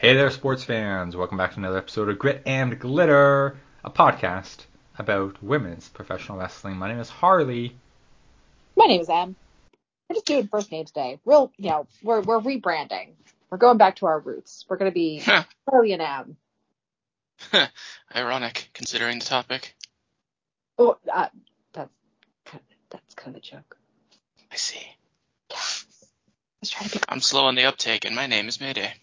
Hey there, sports fans. Welcome back to another episode of Grit and Glitter, a podcast about women's professional wrestling. My name is Harley. My name is Em. We're just doing first name today. Real, you know, we're we're rebranding. We're going back to our roots. We're gonna be Harley and Em. Ironic, considering the topic. Oh, uh, that's that's kind of a joke. I see. Yeah. Let's try to be. I'm slow on the uptake, and my name is Mayday.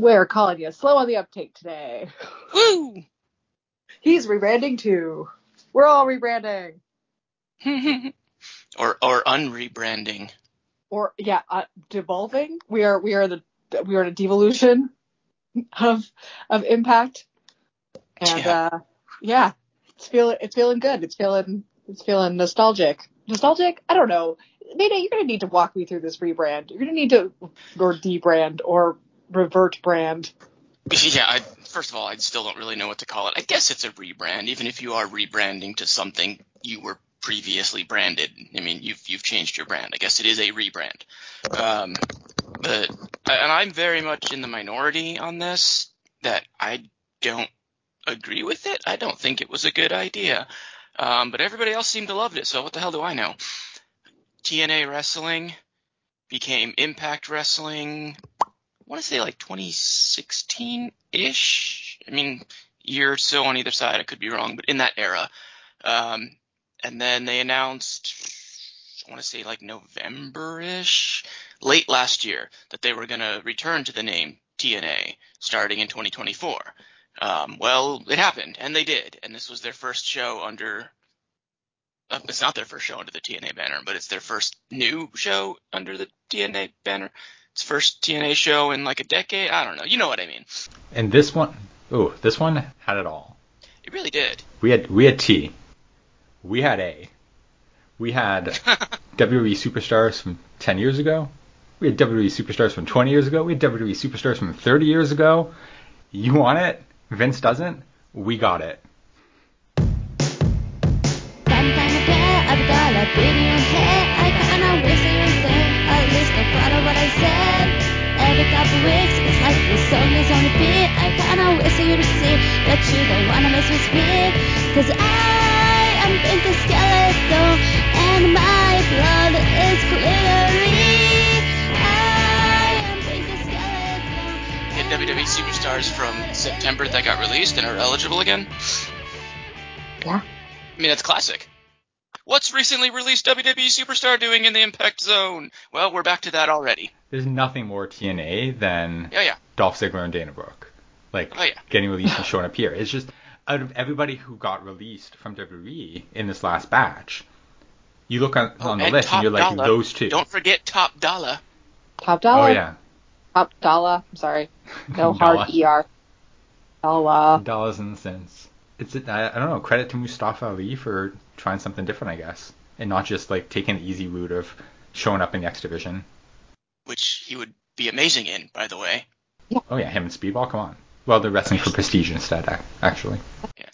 We're calling you slow on the uptake today. Woo! He's rebranding too. We're all rebranding. or or unrebranding. Or yeah, uh, devolving. We are we are the we are in a devolution of of impact. And Yeah. uh yeah, it's feeling it's feeling good. It's feeling it's feeling nostalgic. Nostalgic? I don't know. Mayday, you're gonna need to walk me through this rebrand. You're gonna need to or debrand or revert brand. Yeah, I, first of all, I still don't really know what to call it. I guess it's a rebrand, even if you are rebranding to something you were previously branded. I mean, you've you've changed your brand. I guess it is a rebrand. Um, but and I'm very much in the minority on this. That I don't agree with it. I don't think it was a good idea. Um, but everybody else seemed to love it. So what the hell do I know? TNA Wrestling became Impact Wrestling. Want to say like 2016 ish. I mean, year or so on either side. I could be wrong, but in that era. Um, and then they announced, I want to say like November ish, late last year, that they were going to return to the name TNA starting in 2024. Um, well, it happened, and they did, and this was their first show under. Uh, it's not their first show under the TNA banner, but it's their first new show under the TNA banner. It's first TNA show in like a decade. I don't know. You know what I mean. And this one, oh, this one had it all. It really did. We had we had T, we had A, we had WWE superstars from 10 years ago. We had WWE superstars from 20 years ago. We had WWE superstars from 30 years ago. You want it? Vince doesn't. We got it. Sometime a pair of dollar pretty on hair. I kinda wish you instead. At least I'm proud of what I said. Every couple weeks, it's like the song is on repeat. I kinda wish you to see that you don't wanna mess with me. Cause I am pink as skeleton, and my blood is glittery. I am pink as skeleton. We WWE superstars from September that got released and are eligible again. Yeah. I mean, that's classic. What's recently released WWE superstar doing in the Impact Zone? Well, we're back to that already. There's nothing more TNA than Yeah, yeah. Dolph Ziggler and Dana Brooke. Like Oh, yeah. getting released and showing up here. It's just out of everybody who got released from WWE in this last batch, you look on, Oh, on the and list and you're like Dollar. those two. Don't forget Top Dollar. Top dollar. oh yeah, Top dollar. I'm sorry. No hard Dollar. ER. Dollar. dollars and cents. It's I, I don't know. Credit to Mustafa Ali for trying something different, I guess, and not just like taking the easy route of showing up in the X division. Which he would be amazing in, by the way. Yeah. Oh yeah, him and Speedball. Come on. Well, they're wrestling for prestige instead, ac- actually.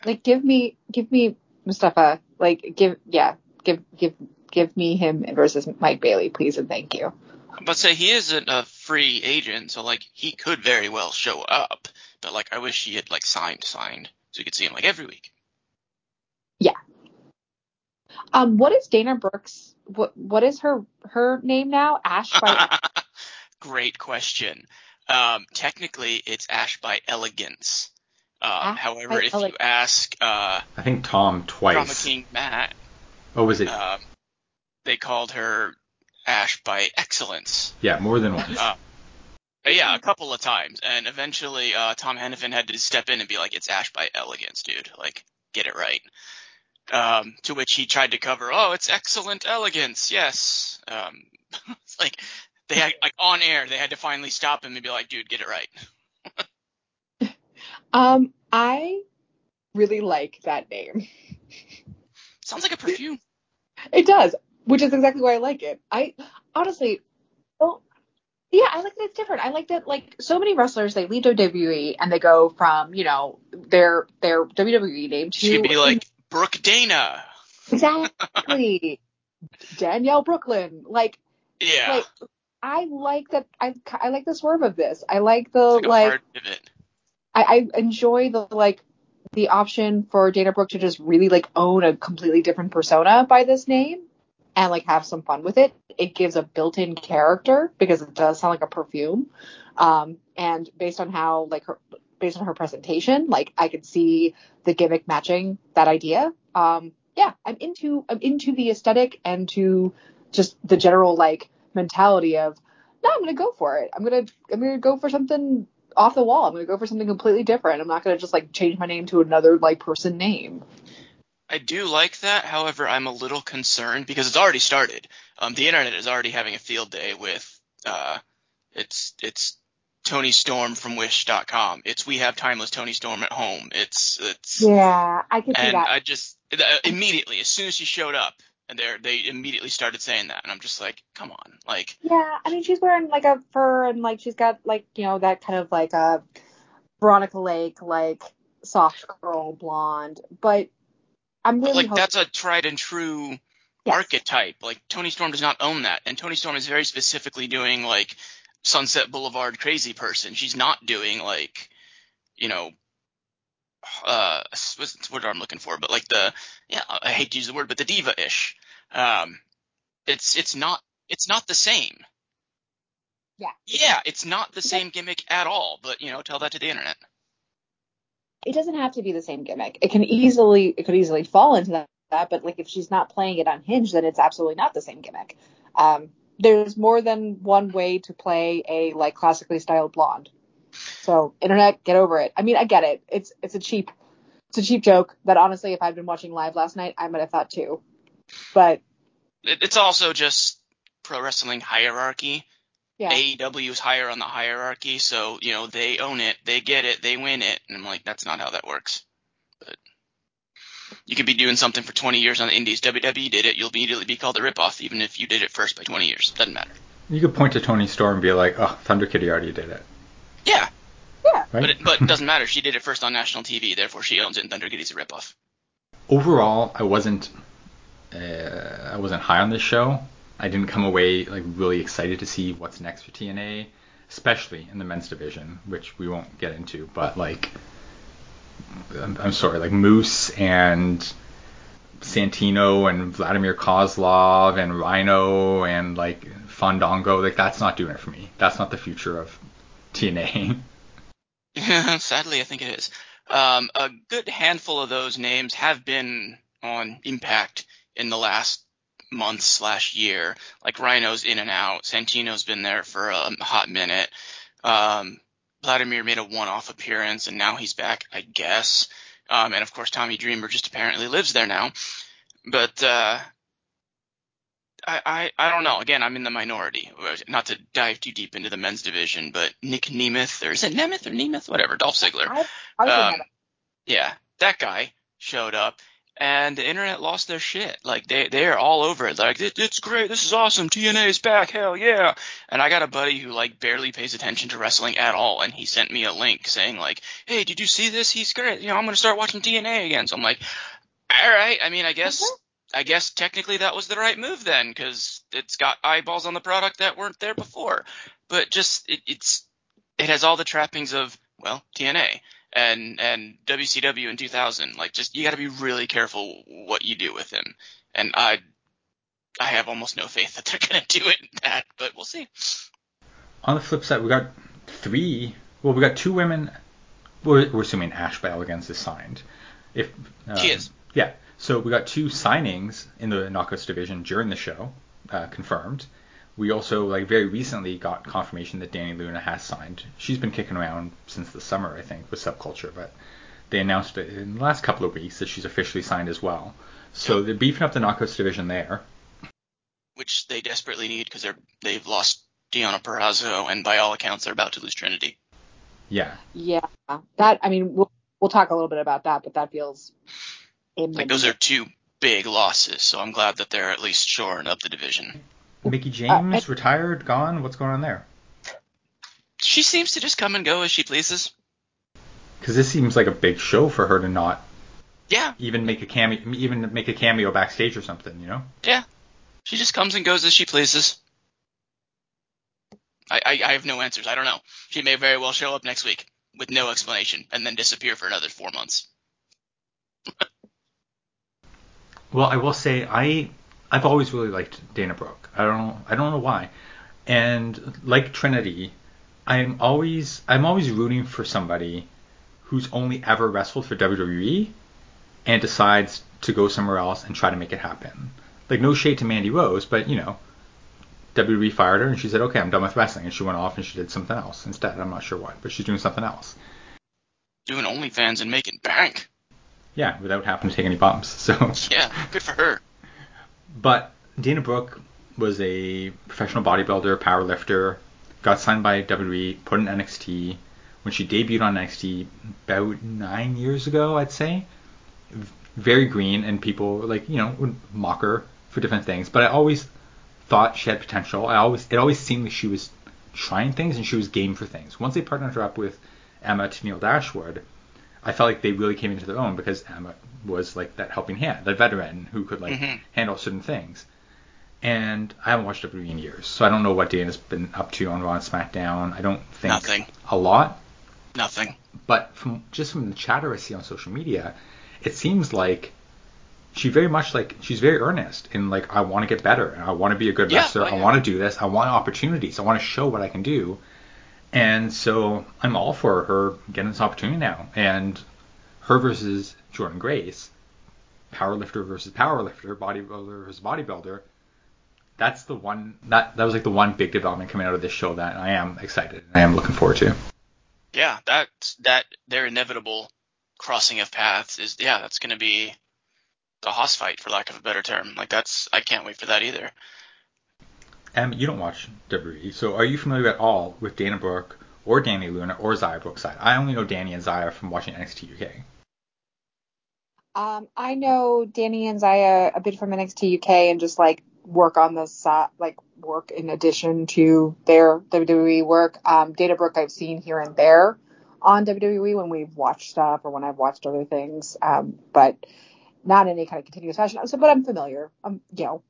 Like give me give me Mustafa. Like give yeah give give give me him versus Mike Bailey, please and thank you. But say he isn't a free agent, so like he could very well show up. But like I wish he had like signed signed so you could see him like every week. Um, what is Dana Brooke's? What what is her her name now? Ash by Great question. Um, technically, it's Ash by Elegance. Um, Ash however, by if Ele- you ask uh, I think Tom twice. Drama twice. King Matt, What was it? um, they called her Ash by Excellence. yeah, more than once. Uh, yeah, a couple of times, and eventually uh, Tom Hannifan had to step in and be like, "It's Ash by Elegance, dude. Like, get it right." Um, to which he tried to cover, "Oh, it's excellent elegance, yes." Um, it's like they had like on air, they had to finally stop him and be like, "Dude, get it right." um I really like that name. Sounds like a perfume. It does, which is exactly why I like it. I honestly, well, yeah, I like that it's different. I like that like so many wrestlers they leave WWE and they go from you know their their WWE name to She'd be like Brooke Dana. exactly Danielle Brooklyn. Like Yeah. like I like that. I I like the swerve of this. I like the like, like. a hard pivot. I, I enjoy the like the option for Dana Brooke to just really like own a completely different persona by this name and like have some fun with it. It gives a built-in character because it does sound like a perfume. Um, and based on how like her based on her presentation, like I could see the gimmick matching that idea. Um, yeah, I'm into I'm into the aesthetic and to just the general like mentality of no, I'm gonna go for it. I'm gonna I'm gonna go for something off the wall. I'm gonna go for something completely different. I'm not gonna just like change my name to another like person name. I do like that. However, I'm a little concerned because it's already started. Um, the internet is already having a field day with uh, it's it's Toni Storm from Wish.com. It's we have timeless Toni Storm at home. It's it's Yeah, I can see and that. I just uh, immediately as soon as she showed up and they they immediately started saying that and I'm just like, come on, like yeah, I mean she's wearing like a fur and like she's got like you know that kind of like a Veronica Lake like soft girl blonde, but I'm really like hoping- that's a tried and true Yes. archetype. Like Toni Storm does not own that, and Toni Storm is very specifically doing like Sunset Boulevard crazy person. She's not doing like, you know, uh, what's what I'm looking for, but like the yeah, I hate to use the word, but the diva ish. Um, it's it's not it's not the same. Yeah. Yeah, it's not the same gimmick at all. But you know, tell that to the internet. it doesn't have to be the same gimmick. It can easily it could easily fall into that, but like if she's not playing it unhinged, then it's absolutely not the same gimmick. Um, there's more than one way to play a like classically styled blonde. So internet, get over it. I mean, I get it. It's it's a cheap it's a cheap joke that honestly, if I'd been watching live last night, I might have thought too. But It, it's also just pro wrestling hierarchy. yeah, AEW is higher on the hierarchy, so you know they own it, they get it, they win it, and I'm like, that's not how that works. But you could be doing something for 20 years on the Indies. WWE did it, you'll immediately be called a ripoff, even if you did it first by 20 years. Doesn't matter. You could point to Toni Storm and be like, oh, Thunder Kitty already did it. Yeah, yeah. Right? but it, but it doesn't matter. She did it first on national TV, therefore she owns it, and Thunder Kitty's a ripoff. Overall, I wasn't uh, I wasn't high on this show. I didn't come away like really excited to see what's next for TNA, especially in the men's division, which we won't get into. But like, I'm, I'm sorry, like Moose and Santino and Vladimir Kozlov and Rhino and like Fandango, like that's not doing it for me. That's not the future of TNA. Sadly, I think it is. Um, a good handful of those names have been on Impact in the last month slash year. Like Rhino's in and out. Santino's been there for a hot minute. Um, Vladimir made a one-off appearance, and now he's back, I guess. Um, and of course, Tommy Dreamer just apparently lives there now. But uh, I, I I don't know. Again, I'm in the minority. Not to dive too deep into the men's division, but Nick Nemeth, or is it Nemeth or Nemeth? Whatever, Dolph Ziggler. I, I Um, Yeah, that guy showed up, and the internet lost their shit. Like they they are all over it. Like it, it's great, this is awesome, TNA is back, hell yeah! And I got a buddy who like barely pays attention to wrestling at all, and he sent me a link saying like, hey, did you see this? He's great. You know, I'm gonna start watching TNA again. So I'm like, all right. I mean, I guess. Okay. I guess technically that was the right move then, because it's got eyeballs on the product that weren't there before. But just it, it's it has all the trappings of well TNA and and WCW in 2000. Like just you got to be really careful what you do with him. And I I have almost no faith that they're gonna do it that, but we'll see. On the flip side, we got three. Well, we got two women. We're, we're assuming Ash by is signed. If um, She is. Yeah. So we got two signings in the Knockouts division during the show, uh, confirmed. We also like very recently got confirmation that Dani Luna has signed. She's been kicking around since the summer, I think, with Subculture, but they announced it in the last couple of weeks that she's officially signed as well. So they're beefing up the Knockouts division there. Which they desperately need because they're they've lost Deonna Purrazzo and by all accounts they're about to lose Trinity. Yeah. yeah, that I mean we'll we'll talk a little bit about that, but that feels Like those are two big losses, so I'm glad that they're at least shoring up the division. Mickie uh, James retired, gone. What's going on there? She seems to just come and go as she pleases. Because this seems like a big show for her to not Yeah, even make a cameo, even make a cameo backstage or something, you know? yeah. She just comes and goes as she pleases. I, I, I have no answers. I don't know. She may very well show up next week with no explanation and then disappear for another four months. Well, I will say I I've always really liked Dana Brooke. I don't know I don't know why. And like Trinity, I'm always I'm always rooting for somebody who's only ever wrestled for WWE and decides to go somewhere else and try to make it happen. Like no shade to Mandy Rose, but you know, WWE fired her and she said, "Okay, I'm done with wrestling," and she went off and she did something else instead. I'm not sure what, but she's doing something else. Doing OnlyFans and making bank. Yeah, without having to take any bumps. So Yeah, good for her. But Dana Brooke was a professional bodybuilder, powerlifter, got signed by WWE, put in NXT. When she debuted on NXT about nine years ago, I'd say, very green, and people like you know would mock her for different things. But I always thought she had potential. I always it always seemed like she was trying things and she was game for things. Once they partnered her up with Emma Tennille Dashwood, I felt like they really came into their own because Emma was like that helping hand, that veteran who could like Mhm. handle certain things. And I haven't watched WWE in years, so I don't know what Dana's been up to on Raw and SmackDown. I don't think Nothing. a lot, Nothing. but from just from the chatter I see on social media, it seems like she very much like she's very earnest in like I want to get better and I want to be a good Yeah, wrestler. oh, I want to do this. I want opportunities. I want to show what I can do. And so I'm all for her getting this opportunity now. And her versus Jordynne Grace, powerlifter versus powerlifter, bodybuilder versus bodybuilder. That's the one that that was like the one big development coming out of this show that I am excited. And I am looking forward to. Yeah, that that their inevitable crossing of paths is yeah, that's gonna be the hoss fight for lack of a better term. Like that's I can't wait for that either. Em, you don't watch WWE, so are you familiar at all with Dana Brooke or Dani Luna or Xia Brookside? I only know Dani and Xia from watching NXT UK. Um, I know Dani and Xia a bit from NXT UK and just like work on the side, like work in addition to their WWE work. Um, Dana Brooke I've seen here and there on WWE when we've watched stuff or when I've watched other things, um, but not in any kind of continuous fashion. So, but I'm familiar. Um, you know,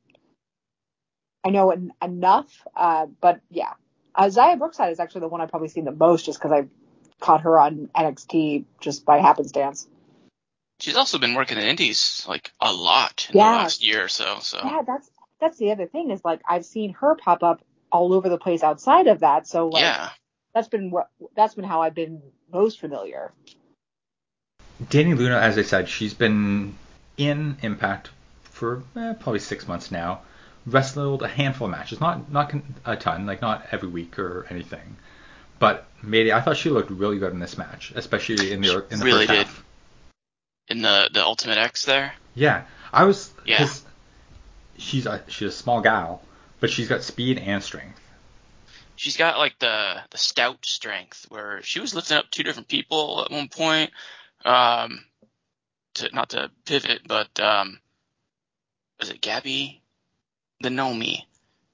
I know en- enough. Uh, but yeah, uh, Xia Brookside is actually the one I've probably seen the most just because I caught her on NXT just by happenstance. She's also been working in indies like a lot in Yeah. the last year or so. So Yeah, that's that's the other thing is like I've seen her pop up all over the place outside of that. So like yeah, that's been what that's been how I've been most familiar. Dani Luna, as I said, she's been in Impact for eh, probably six months now. Wrestled a handful of matches, not not a ton, like not every week or anything, but made it. I thought she looked really good in this match, especially in the in the really first did. half. in the the Ultimate X there. Yeah, I was. Yeah. 'cause She's a she's a small gal, but she's got speed and strength. She's got like the the stout strength where she was lifting up two different people at one point. Um, to not to pivot, but um, was it Gabby? The Nomi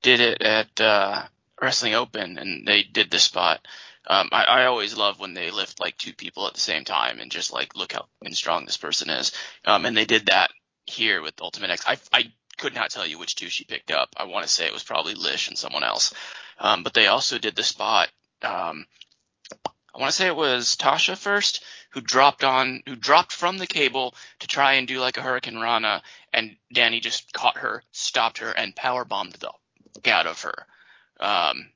did it at uh, Wrestling Open, and they did this spot. Um, I, I always love when they lift like two people at the same time and just like look how strong this person is. Um, and they did that here with Ultimate X. I, I could not tell you which two she picked up. I want to say it was probably Lish and someone else. Um, but they also did the spot. Um, I want to say it was Tasha first who dropped on, who dropped from the cable to try and do like a hurricanrana, and Dani just caught her, stopped her, and power bombed the out of her. Um,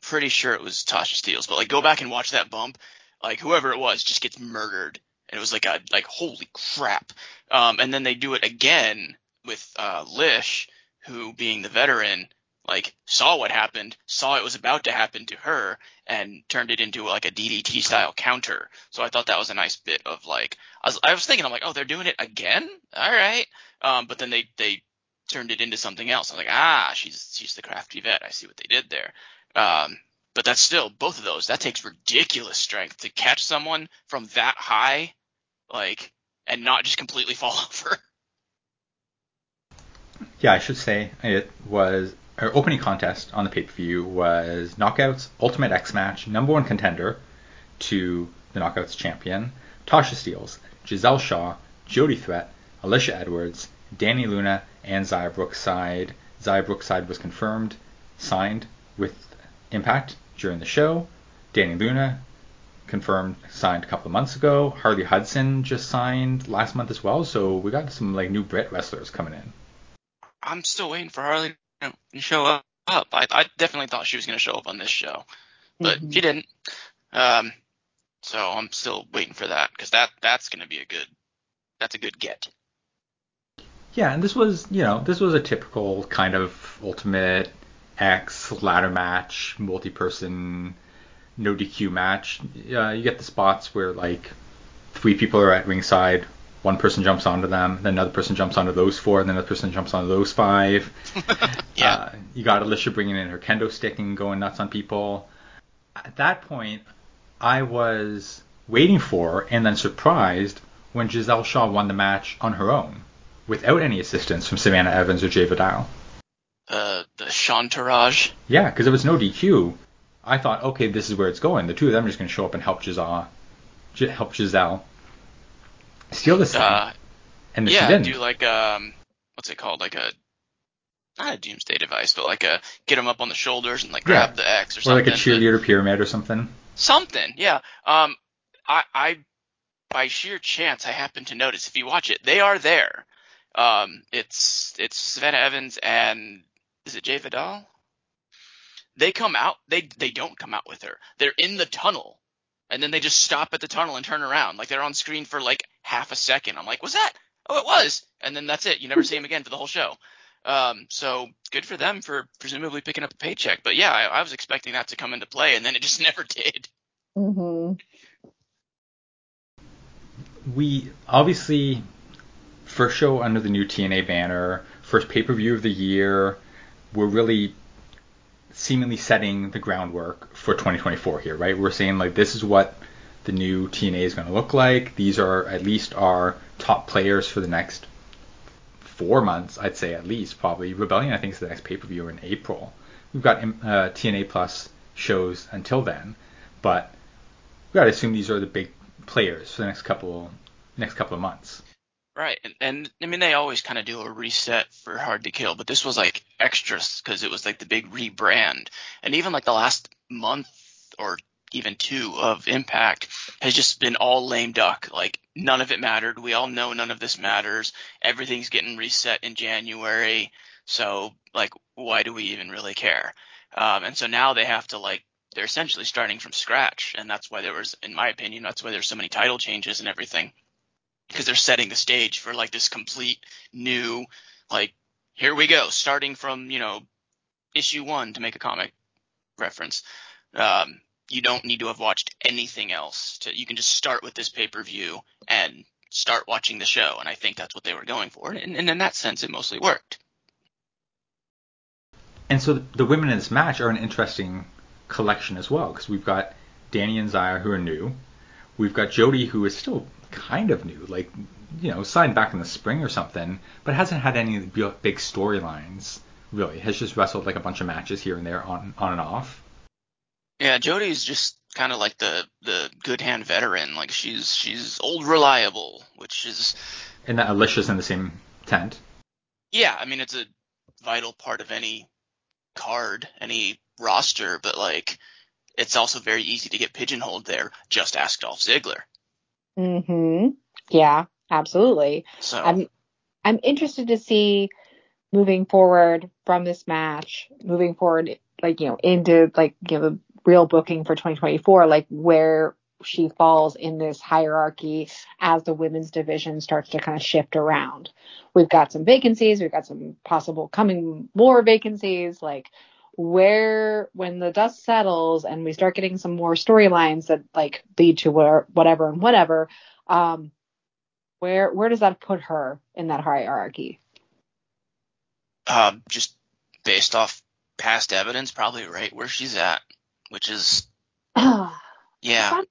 pretty sure it was Tasha Steeles, but like go back and watch that bump. Like whoever it was just gets murdered, and it was like a like holy crap. Um, and then they do it again with uh, Lish, who being the veteran, like saw what happened, saw it was about to happen to her, and turned it into like a DDT style counter. So I thought that was a nice bit of like I was I was thinking I'm like oh they're doing it again, all right. Um, but then they they turned it into something else. I'm like ah she's she's the crafty vet. I see what they did there. Um, but that's still both of those. That takes ridiculous strength to catch someone from that high, like, and not just completely fall over. Yeah, I should say it was our opening contest on the pay per view was Knockouts Ultimate X match, number one contender to the Knockouts champion, Tasha Steeles, Giselle Shaw, Jody Threat, Alisha Edwards, Dani Luna, and Xia Brookside. Xia Brookside was confirmed, signed with Impact during the show. Dani Luna confirmed signed a couple of months ago. Harley Hudson just signed last month as well. So we got some like new Brit wrestlers coming in. I'm still waiting for Harley to show up. I, I definitely thought she was going to show up on this show, but Mhm. she didn't. Um, so I'm still waiting for that because that that's going to be a good that's a good get. Yeah, and this was, you know, this was a typical kind of Ultimate X ladder match, multi-person, no DQ match. Uh, you get the spots where like three people are at ringside, one person jumps onto them, then another person jumps onto those four, and then another person jumps onto those five. Yeah. Uh, you got Alisha bringing in her kendo stick and going nuts on people. At that point, I was waiting for and then surprised when Giselle Shaw won the match on her own, without any assistance from Savannah Evans or Jai Vidal. Uh, the Shantaraj. Yeah, because there was no DQ. I thought, okay, this is where it's going. The two of them are just going to show up and help Giselle, help Giselle steal the thing, Uh, and she yeah, didn't. do like um, what's it called? Like a not a doomsday device, but like a get them up on the shoulders and like Yeah. grab the X or or something. like a cheerleader pyramid or something. Something, yeah. Um, I, I, by sheer chance, I happen to notice if you watch it, they are there. Um, it's it's Savannah Evans and is it Jai Vidal? They come out. They they don't come out with her. They're in the tunnel, and then they just stop at the tunnel and turn around. Like they're on screen for like half a second. I'm like, was that? Oh, it was. And then that's it. You never see them again for the whole show. Um, so good for them for presumably picking up a paycheck. But yeah, I, I was expecting that to come into play, and then it just never did. Mhm. we obviously first show under the new TNA banner, first pay per view of the year. We're really seemingly setting the groundwork for 2024 here, right? We're saying like this is what the new TNA is going to look like. These are at least our top players for the next four months, I'd say at least probably. Rebellion, I think, is the next pay per view in April. We've got uh, TNA Plus shows until then, but we got to assume these are the big players for the next couple next couple of months. Right, and, and I mean they always kind of do a reset for Hard to Kill, but this was like extras because it was like the big rebrand, and even like the last month or even two of Impact has just been all lame duck. Like none of it mattered. We all know none of this matters. Everything's getting reset in January, so like why do we even really care? Um, and so now they have to like they're essentially starting from scratch, and that's why there was, in my opinion, that's why there's so many title changes and everything because they're setting the stage for like this complete new like here we go starting from you know issue one to make a comic reference um, you don't need to have watched anything else to you can just start with this pay-per-view and start watching the show and i think that's what they were going for and, and in that sense it mostly worked And so the, the women in this match are an interesting collection as well because we've got Dani and Xia who are new. We've got Jody who is still kind of new, like you know, signed back in the spring or something, but hasn't had any big storylines really. Has just wrestled like a bunch of matches here and there on on and off. yeah jody's just kind of like the the good hand veteran like she's she's old reliable which is And that Alisha's in the same tent. Yeah, I mean it's a vital part of any card, any roster, but like it's also very easy to get pigeonholed there. Just ask Dolph Ziggler. Mhm. Yeah, absolutely. So I'm I'm interested to see moving forward from this match, moving forward like you know into like you know the real booking for 2024, like where she falls in this hierarchy as the women's division starts to kind of shift around. We've got some vacancies, we've got some possible coming more vacancies, like where when the dust settles and we start getting some more storylines that like lead to where, whatever and whatever, um, where where does that put her in that hierarchy? uh, just based off past evidence, probably right where she's at, which is yeah.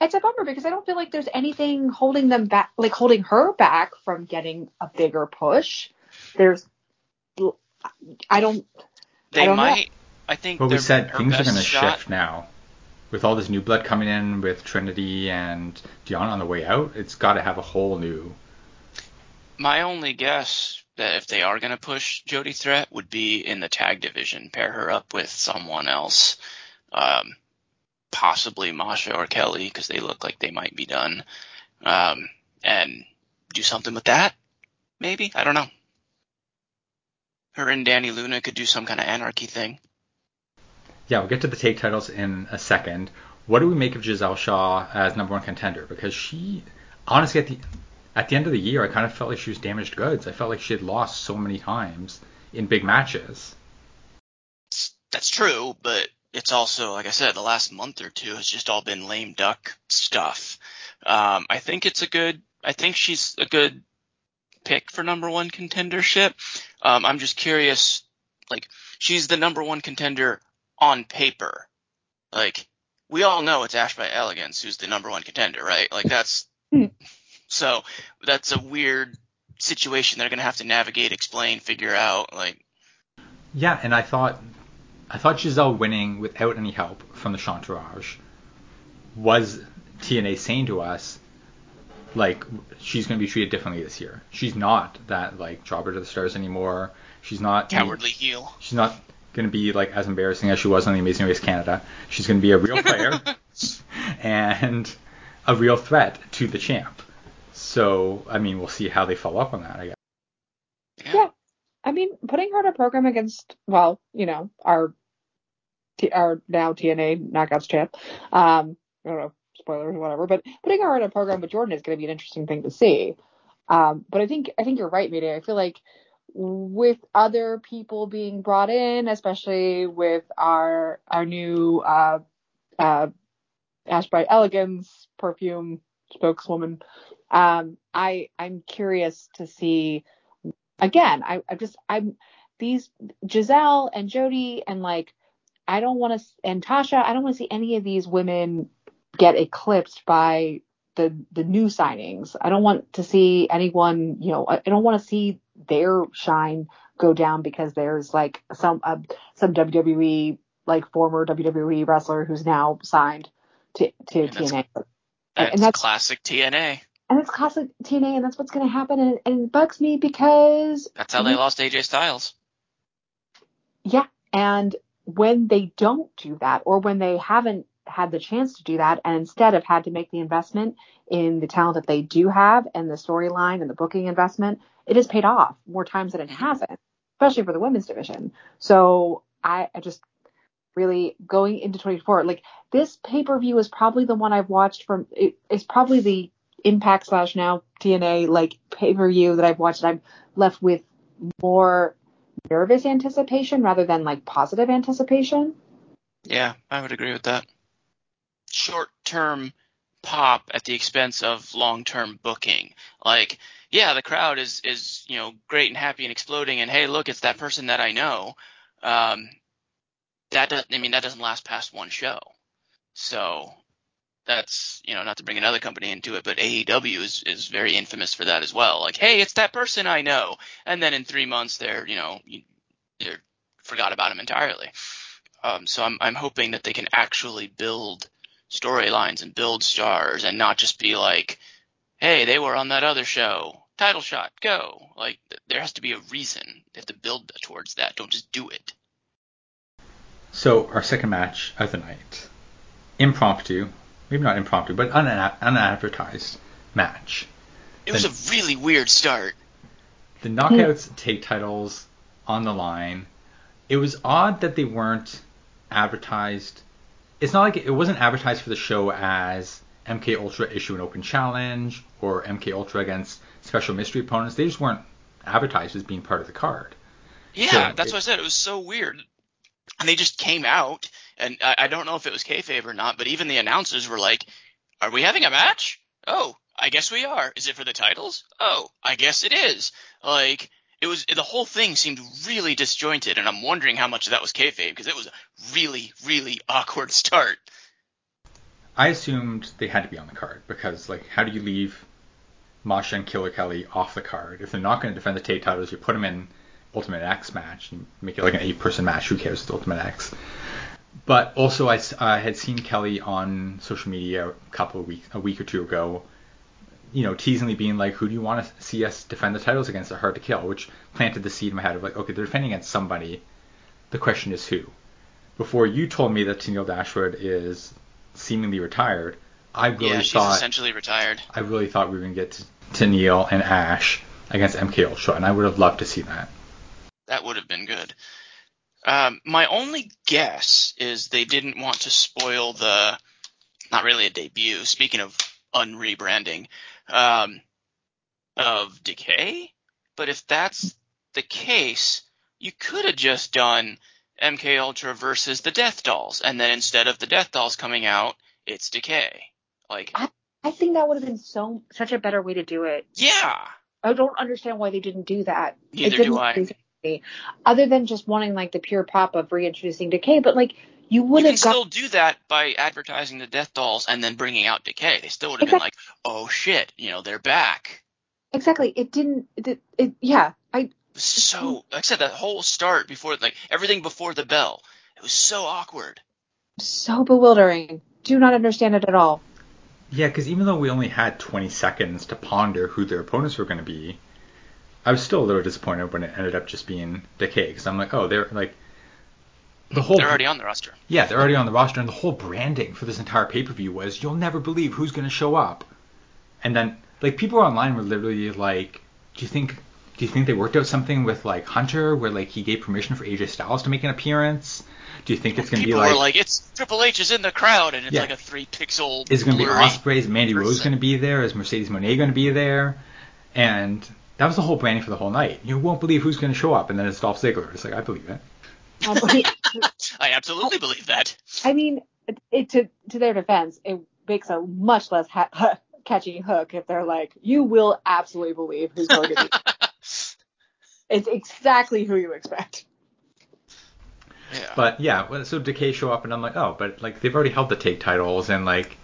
It's a bummer because I don't feel like there's anything holding them back, like holding her back from getting a bigger push. There's, I don't, They I don't know. might. I think. Well, we said things are going to shift now. With all this new blood coming in, with Trinity and Dion on the way out, it's got to have a whole new. My only guess that if they are going to push Jody Threat would be in the tag division, pair her up with someone else, um, possibly Masha or Kelly because they look like they might be done, um, and do something with that. Maybe I don't know. Her and Dani Luna could do some kind of anarchy thing. Yeah, we'll get to the tag titles in a second. What do we make of Giselle Shaw as number one contender? Because she, honestly, at the at the end of the year, I kind of felt like she was damaged goods. I felt like she had lost so many times in big matches. That's true, but it's also, like I said, the last month or two has just all been lame duck stuff. Um, I think it's a good. I think she's a good pick for number one contendership. Um, I'm just curious, like she's the number one contender on paper. Like we all know it's Ash by Elegance who's the number one contender, right? Like that's Hmm. so that's a weird situation they're gonna have to navigate, explain, figure out. Like Yeah, and I thought I thought Giselle winning without any help from the Chantourage was TNA saying to us like she's going to be treated differently this year. She's not that like jobber to the stars anymore. She's not cowardly heel. She's not going to be like as embarrassing as she was on the Amazing Race Canada. She's going to be a real player and a real threat to the champ. So I mean, we'll see how they follow up on that. I guess. Yeah. I mean, putting her in a program against, well, you know, our our now TNA Knockouts champ. Um, I don't know, spoilers whatever, but putting her in a program with Jordynne is going to be an interesting thing to see. Um, but I think I think you're right, Mayday. I feel like with other people being brought in, especially with our our new uh, uh, Ash by Elegance perfume spokeswoman, um, I I'm curious to see again. I I just I'm these Giselle and Jody and like I don't want to and Tasha. I don't want to see any of these women get eclipsed by the the new signings. I don't want to see anyone. You know, I, don't want to see their shine go down because there's like some uh, some WWE like former WWE wrestler who's now signed to to And TNA. That's, and that's classic TNA. and it's classic TNA, and that's what's going to happen, and, and it bugs me because That's how they lost AJ Styles. Yeah. And when they don't do that, or when they haven't had the chance to do that, and instead have had to make the investment in the talent that they do have and the storyline and the booking investment, it has paid off more times than it mm-hmm. hasn't, especially for the women's division. So I, I just really going into 24, like this pay per view is probably the one I've watched from, it, it's probably the Impact slash now TNA like pay per view that I've watched. I'm left with more nervous anticipation rather than like positive anticipation. Yeah, I would agree with that. Short term pop at the expense of long term booking. Like, yeah, the crowd is is you know great and happy and exploding, and hey, look, it's that person that I know. Um, that does, I mean, that doesn't last past one show. So that's you know not to bring another company into it, but AEW is is very infamous for that as well. Like, hey, it's that person I know, and then in three months they're you know they're forgot about him entirely. Um, so I'm I'm hoping that they can actually build storylines and build stars and not just be like, hey, they were on that other show, title shot, go. Like th- there has to be a reason. They have to build towards that. Don't just do it. So our second match of the night, impromptu, maybe not impromptu, but una- unadvertised match. It was a really weird start. The knockouts tag titles on the line. It was odd that they weren't advertised. It's not like it wasn't advertised for the show as MK Ultra issue an open challenge or MK Ultra against special mystery opponents. They just weren't advertised as being part of the card. Yeah, So that's it- what I said. It was so weird. And they just came out, and I, I don't know if it was kayfabe or not, but even the announcers were like, "Are we having a match? Oh, I guess we are. Is it for the titles? Oh, I guess it is." Like it was, the whole thing seemed really disjointed, and I'm wondering how much of that was kayfabe because it was a really, really awkward start. I assumed they had to be on the card because, like, how do you leave Masha and Killer Kelly off the card? If they're not going to defend the tag titles, you put them in Ultimate X match and make it like an eight-person match. Who cares? It's Ultimate X. But also, I had seen Kelly on social media a couple of weeks, a week or two ago, you know, teasingly being like, who do you want to see us defend the titles against at Hard to Kill, which planted the seed in my head of like, okay, they're defending against somebody. The question is who. Before you told me that Tennille Dashwood is seemingly retired, I really yeah, she's thought essentially retired. I really thought we were gonna get to Tennille and Ash against MK Ultra, and I would have loved to see that. That would have been good. Um, my only guess is they didn't want to spoil the, not really a debut. Speaking of unrebranding, um, of Decay. But if that's the case, you could have just done MK Ultra versus the Death Dollz, and then instead of the Death Dollz coming out, it's Decay. Like, I I think that would have been so such a better way to do it. yeah, I don't understand why they didn't do that. It Neither do I. make sense to me. Other than just wanting like the pure pop of reintroducing Decay, but like you would you can have got still do that by advertising the Death Dollz and then bringing out Decay. They still would have been like, oh shit, you know, they're back. exactly. It didn't. It, it yeah. I So, mm-hmm. like I said, that whole start before, like everything before the bell, it was so awkward. so bewildering. Do not understand it at all. Yeah, because even though we only had 20 seconds to ponder who their opponents were going to be, I was still a little disappointed when it ended up just being Decay. Because I'm like, oh, they're like the whole They're already on the roster. yeah, they're already on the roster, and the whole branding for this entire pay per view was you'll never believe who's going to show up. And then like people online were literally like, do you think do you think they worked out something with like Hunter where like he gave permission for AJ Styles to make an appearance? Do you think it's going to be People like, were like, it's Triple H is in the crowd, and it's Yeah. like a three pixel. is it going to be Ospreay? Is Mandy Rose going to be there? Is Mercedes Moné going to be there? And that was the whole branding for the whole night. You won't believe who's going to show up, and then it's Dolph Ziggler. It's like I believe it. Um, but- I absolutely believe that. I mean, it, it, to to their defense, it makes a much less ha- catchy hook if they're like, "You will absolutely believe who's going to be." it's exactly who you expect. Yeah. But yeah, well, so Decay show up, and I'm like, oh, but like they've already held the tag titles, and like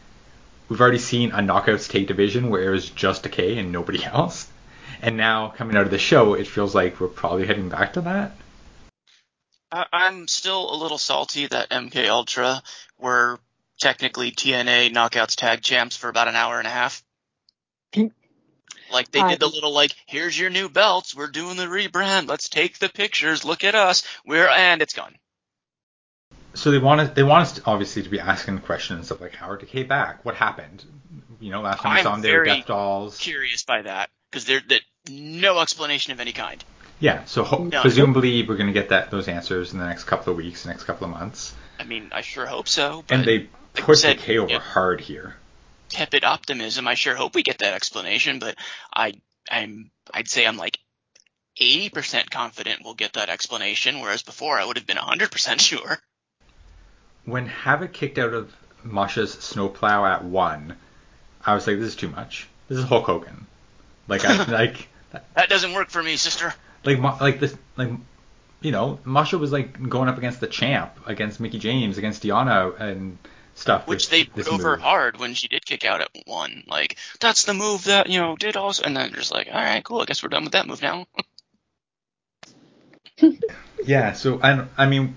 we've already seen a knockouts tag division where it was just Decay and nobody else. And now coming out of the show, it feels like we're probably heading back to that. I, I'm still a little salty that MK Ultra were technically TNA Knockouts Tag Champs for about an hour and a half. Like they did the little like, here's your new belts, we're doing the rebrand, let's take the pictures, look at us, we're and it's gone. So they want us, they want us to, obviously to be asking questions of like how are Decay back? What happened? You know, last time we I'm saw them, they were Death Dollz. Curious by that because there that no explanation of any kind. Yeah, so ho- No. presumably we're gonna get that those answers in the next couple of weeks, next couple of months. I mean, I sure hope so. But And they like put said, Decay over yeah. hard here. tepid optimism. I sure hope we get that explanation, but I I'm I'd say I'm like 80% confident we'll get that explanation, whereas before I would have been 100% sure. when Havok kicked out of Masha's snowplow at one, I was like, this is too much. This is Hulk Hogan. Like, I, like, That doesn't work for me, sister. Like, like this, like, you know, Masha was like going up against the champ, against Mickie James, against Deonna and stuff. Which with they this put over move. hard when she did kick out at one. Like, that's the move that, you know, did also. And then just like, all right, cool. I guess we're done with that move now. Yeah, so I, I mean,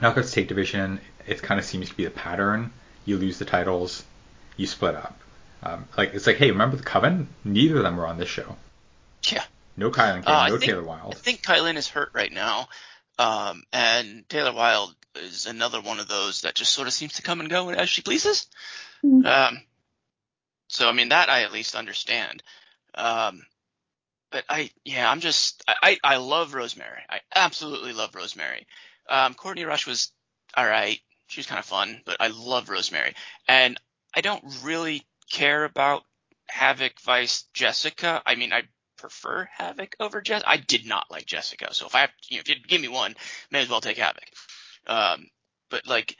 Knockouts Tag Division, it kind of seems to be the pattern. You lose the titles, you split up. Um, like it's like, hey, remember the Coven? Neither of them were on this show. Yeah. No Kilynn King, Uh, I no think- Taylor Wilde. I think Kilynn is hurt right now. Um, and Taylor Wilde is another one of those that just sort of seems to come and go as she pleases. Mhm. Um, so I mean that I at least understand. Um, but I, yeah, I'm just, I, I I love Rosemary. I absolutely love Rosemary. Um, Courtney Rush was all right. She was kind of fun, but I love Rosemary. And I don't really care about Havok vice Jessicka. I mean, I prefer Havok over Jess. I did not like Jessicka, so if I have, you know, if you give me one, may as well take Havok. Um, but like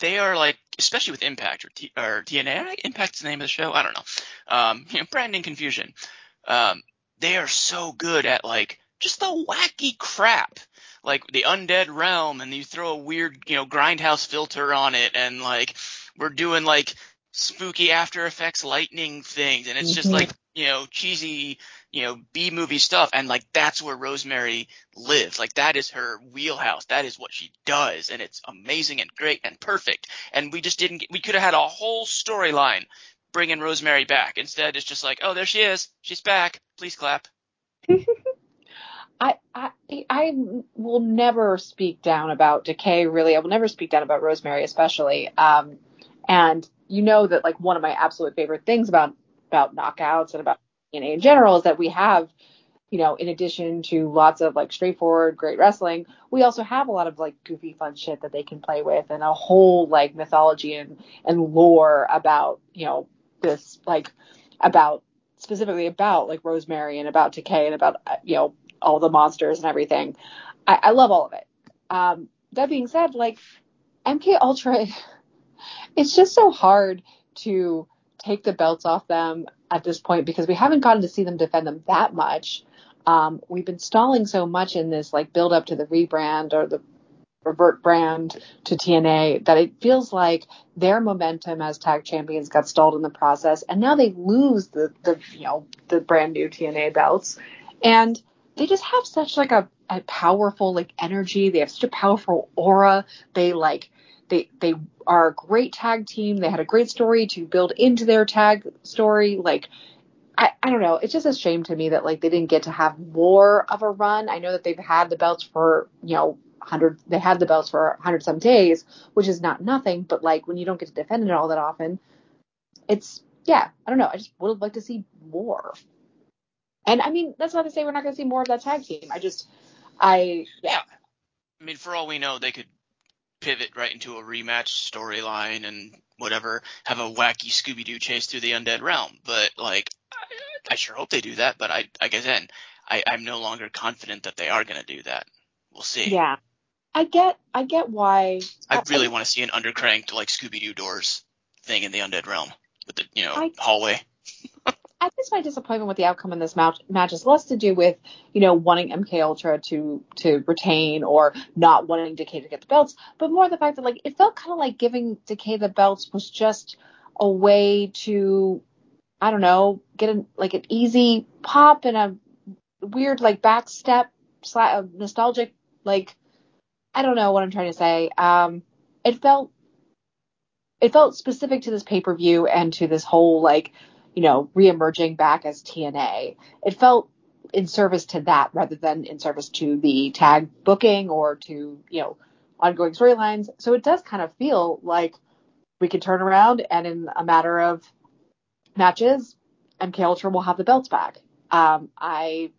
they are like, especially with Impact or, T- or TNA. Impact's the name of the show. I don't know. Um, you know, branding confusion. Um, they are so good at like just the wacky crap, like the undead realm, and you throw a weird, you know, grindhouse filter on it, and like we're doing like spooky After Effects lightning things, and it's just Mhm. like you know cheesy, you know B movie stuff, and like that's where Rosemary lives. Like that is her wheelhouse. That is what she does, and it's amazing and great and perfect. And we just didn't. Get, we could have had a whole storyline bringing Rosemary back. Instead, it's just like, oh, there she is. She's back. Please clap. I, I I will never speak down about Decay. Really, I will never speak down about Rosemary, especially. Um, and you know that like one of my absolute favorite things about about knockouts and about TNA in general is that we have, you know, in addition to lots of like straightforward great wrestling, we also have a lot of like goofy fun shit that they can play with and a whole like mythology and and lore about you know this like about specifically about like Rosemary and about Decay and about uh, you know all the monsters and everything. I, I love all of it. Um, that being said, like MK Ultra, it's just so hard to take the belts off them at this point because we haven't gotten to see them defend them that much. Um, we've been stalling so much in this like build up to the rebrand or the revert brand to TNA that it feels like their momentum as tag champions got stalled in the process and now they lose the the you know the brand new TNA belts. And they just have such like a, a powerful like energy. They have such a powerful aura. They like they they are a great tag team they had a great story to build into their tag story like I, I don't know. It's just a shame to me that like they didn't get to have more of a run. I know that they've had the belts for you know hundred. They had the belts for hundred some days, which is not nothing. But like when you don't get to defend it all that often, it's yeah. I don't know. I just would have liked to see more. And I mean, that's not to say we're not going to see more of that tag team. I just, I yeah. I mean, for all we know, they could pivot right into a rematch storyline and whatever, have a wacky Scooby Doo chase through the undead realm. But like, I, I sure hope they do that. But I, like I said, I, I'm no longer confident that they are going to do that. We'll see. Yeah. I get, I get why. I really want to see an undercranked like Scooby Doo doors thing in the undead realm with the you know I- hallway. I guess my disappointment with the outcome in this match, match is less to do with, you know, wanting MK Ultra to to retain or not wanting Decay to get the belts, but more the fact that like it felt kind of like giving Decay the belts was just a way to, I don't know, get an like an easy pop and a weird like back step, sla- nostalgic like, I don't know what I'm trying to say. Um, it felt it felt specific to this pay per view and to this whole like you know, reemerging back as TNA. It felt in service to that rather than in service to the tag booking or to, you know, ongoing storylines. So it does kind of feel like we can turn around and in a matter of matches, MK Ultra will have the belts back. Um, I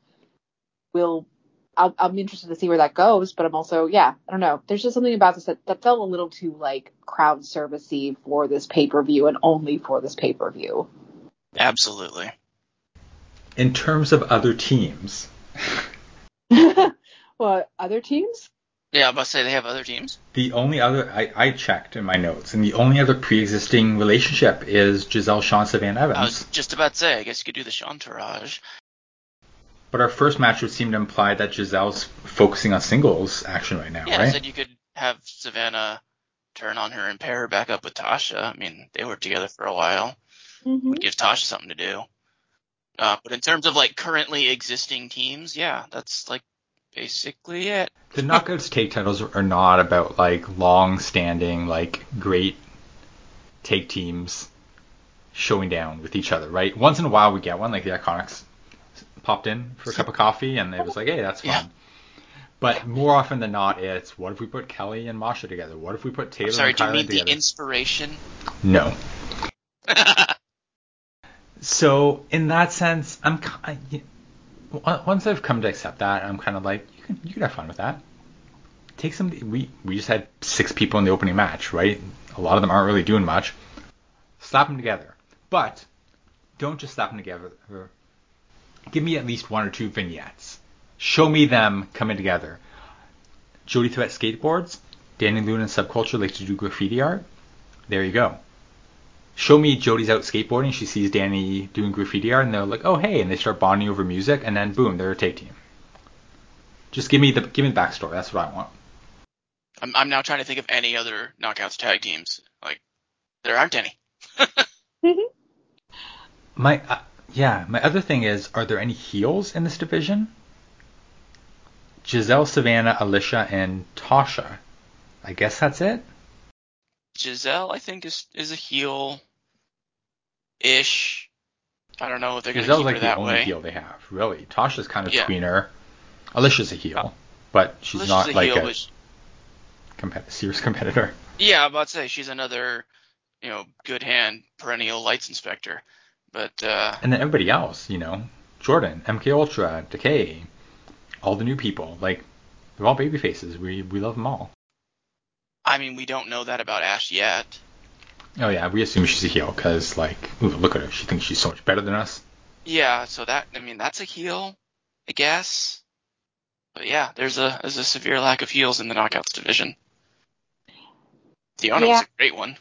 will. I'll, I'm interested to see where that goes, but I'm also, yeah, I don't know. There's just something about this that, that felt a little too like crowd servicey for this pay per view and only for this pay per view. Absolutely. In terms of other teams, what other teams? Yeah, I must say they have other teams. the only other I, I checked in my notes, and the only other pre-existing relationship is Giselle Shawn Savannah Evans. I was just about to say, I guess you could do the Chantourage. But our first match would seem to imply that Giselle's focusing on singles action right now, Yeah, I right? said you could have Savannah turn on her and pair her back up with Tasha. I mean, they were together for a while. Mm-hmm. Would give Tasha something to do. Uh, but in terms of like currently existing teams, yeah, that's like basically it. The Knockouts tag titles are not about like long-standing, like great tag teams showing down with each other, right? Once in a while we get one, like the Iconics popped in for a cup of coffee, and it was like, hey, that's fun. Yeah. But more often than not, it's what if we put Kelly and Masha together? What if we put Taylor I'm sorry, and do you Kylie mean together? the inspiration? no. So in that sense, I'm I- once I've come to accept that, I'm kind of like you can you can have fun with that. Take some. We we just had six people in the opening match, right? A lot of them aren't really doing much. Slap them together, but don't just slap them together. Give me at least one or two vignettes. Show me them coming together. Jody Threat skateboards. Dani Luna and Subculture like to do graffiti art. There you go show me Jody's out skateboarding. She sees Dani doing graffiti art, and they're like, "Oh, hey!" And they start bonding over music, and then boom, they're a tag team. Just give me the give me the backstory. That's what I want. I'm, I'm now trying to think of any other knockouts tag teams. Like, there aren't any. My uh, yeah, my other thing is, are there any heels in this division? Giselle, Savannah, Alisha, and Tasha. I guess that's it. Giselle, I think, is is a heel. ish. I don't know if they're going Giselle's to keep like her the that only way. heel they have, really. Tasha's kind of Yeah. tweener. Alisha's a heel, but she's Alisha's not a like heel, a compet- serious competitor. Yeah, I'm about to say she's another, you know, good hand perennial lights inspector. But uh, And then everybody else, you know, Jordynne, MK Ultra, Decay, all the new people, like they're all baby faces. We we love them all. I mean, we don't know that about Ash yet. Oh yeah, we assume she's a heel because like, ooh, look at her. She thinks she's so much better than us. Yeah, so that I mean that's a heel, I guess. But yeah, there's a there's a severe lack of heels in the knockouts division. Deonna was a great one.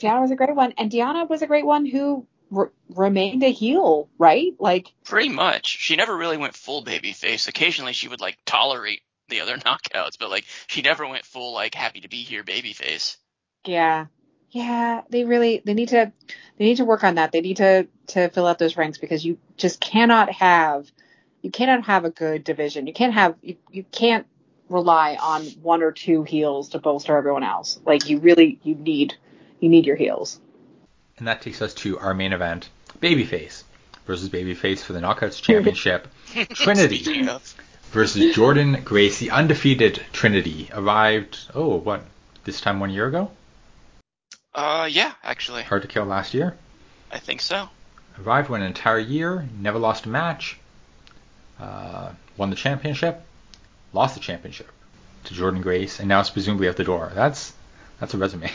Deonna was a great one, and Deonna was a great one who re- remained a heel, right? Like, Pretty much. She never really went full baby face. Occasionally she would like tolerate the other knockouts, but like she never went full like happy to be here baby face. yeah, yeah, they really they need to they need to work on that. They need to to fill out those ranks because you just cannot have you cannot have a good division. You can't have you, you can't rely on one or two heels to bolster everyone else. Like you really you need you need your heels. And that takes us to our main event: Babyface versus Babyface for the Knockouts Championship. Trinity Speaking of, versus Jordynne Grace, the undefeated Trinity, arrived. Oh, what? This time one year ago? uh, yeah, actually, Hard to kill last year. I think so. Arrived went an entire year, never lost a match. Uh, won the championship, lost the championship to Jordynne Grace, and now it's presumably out the door. That's that's a resume.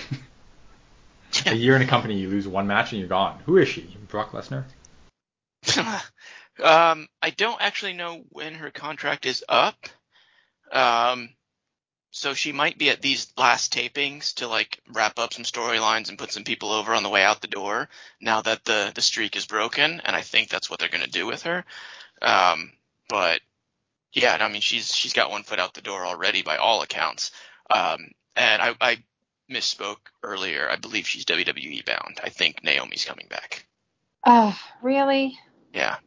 a year in a company, you lose one match and you're gone. Who is she? Brock Lesnar? um, I don't actually know when her contract is up. Um, so she might be at these last tapings to like wrap up some storylines and put some people over on the way out the door. Now that the the streak is broken, and I think that's what they're gonna do with her. Um, but yeah, I mean she's she's got one foot out the door already by all accounts. Um, and I, I misspoke earlier. I believe she's WWE bound. I think Naomi's coming back. Uh, really? Yeah.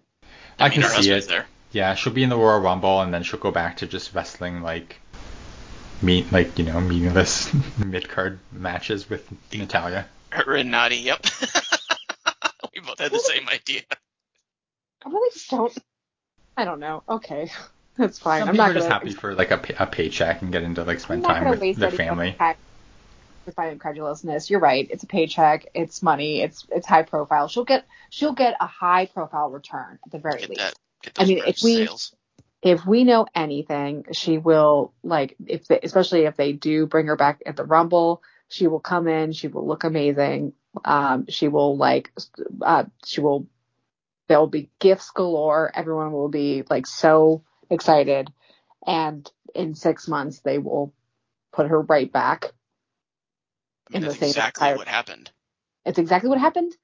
I mean, can see it. There. Yeah, she'll be in the Royal Rumble, and then she'll go back to just wrestling like meet like you know meaningless mid card matches with Natalya. Her and Nattie, yep. we both had the same idea. I really just don't. I don't know. Okay, that's fine. Some I'm people not are just gonna. happy for like a, a paycheck and get into like spend time with waste their family. time my incredulousness. You're right. It's a paycheck. It's money. It's it's high profile. She'll get she'll get a high profile return at the very Get least. that. I mean, if we- sales. If we know anything, she will like if they, especially if they do bring her back at the Rumble, she will come in. She will look amazing. Um, she will like uh, she will. There will be gifts galore. Everyone will be like so excited, and in six months they will put her right back I mean, in the that's same exactly entire- what happened. It's exactly what happened,